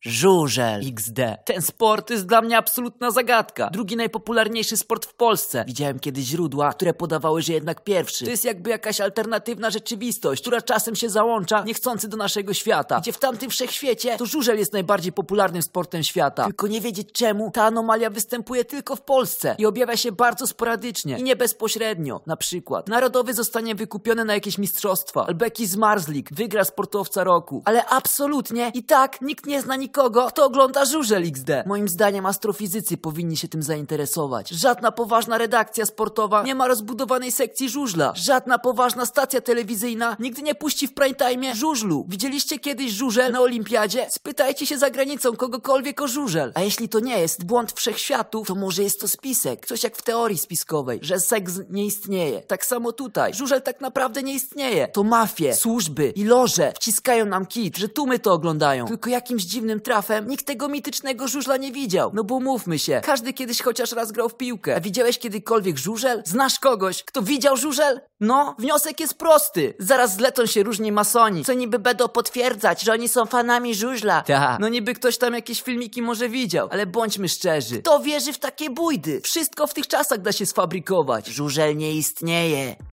Żużel XD. Ten sport jest dla mnie absolutna zagadka. Drugi najpopularniejszy sport w Polsce. Widziałem kiedyś źródła, które podawały, że jednak pierwszy. To jest jakby jakaś alternatywna rzeczywistość, która czasem się załącza, niechcący do naszego świata. Gdzie w tamtym wszechświecie to żużel jest najbardziej popularnym sportem świata. Tylko nie wiedzieć czemu ta anomalia występuje tylko w Polsce i objawia się bardzo sporadycznie i nie bezpośrednio. Na przykład narodowy zostanie wykupiony na jakieś mistrzostwa, albo jakiś zmarzlik wygra sportowca roku. Ale absolutnie i tak nikt nie zna nikogo, kto ogląda żużel XD. Moim zdaniem astrofizycy powinni się tym zainteresować. Żadna poważna redakcja sportowa nie ma rozbudowanej sekcji żużla. Żadna poważna stacja telewizyjna nigdy nie puści w prime time żużlu. Widzieliście kiedyś żużel na olimpiadzie? Spytajcie się za granicą kogokolwiek o żużel. A jeśli to nie jest błąd wszechświatu, to może jest to spisek. Coś jak w teorii spiskowej, że seks nie istnieje. Tak samo tutaj. Żużel tak naprawdę nie istnieje. To mafie, służby i loże wciskają nam kit, że tłumy to oglądają. Tylko jakimś dziwnym trafem nikt tego mitycznego żużla nie widział. No bo mówmy się, każdy kiedyś chociaż raz grał w piłkę. A widziałeś kiedykolwiek żużel? Znasz kogoś, kto widział żużel? No, wniosek jest prosty. Zaraz zlecą się różni masoni, co niby będą potwierdzać, że oni są fanami żużla. Ta. No niby ktoś tam jakieś filmiki może widział, ale bądźmy szczerzy. Kto wierzy w takie bójdy? Wszystko w tych czasach da się sfabrykować. Żużel nie istnieje.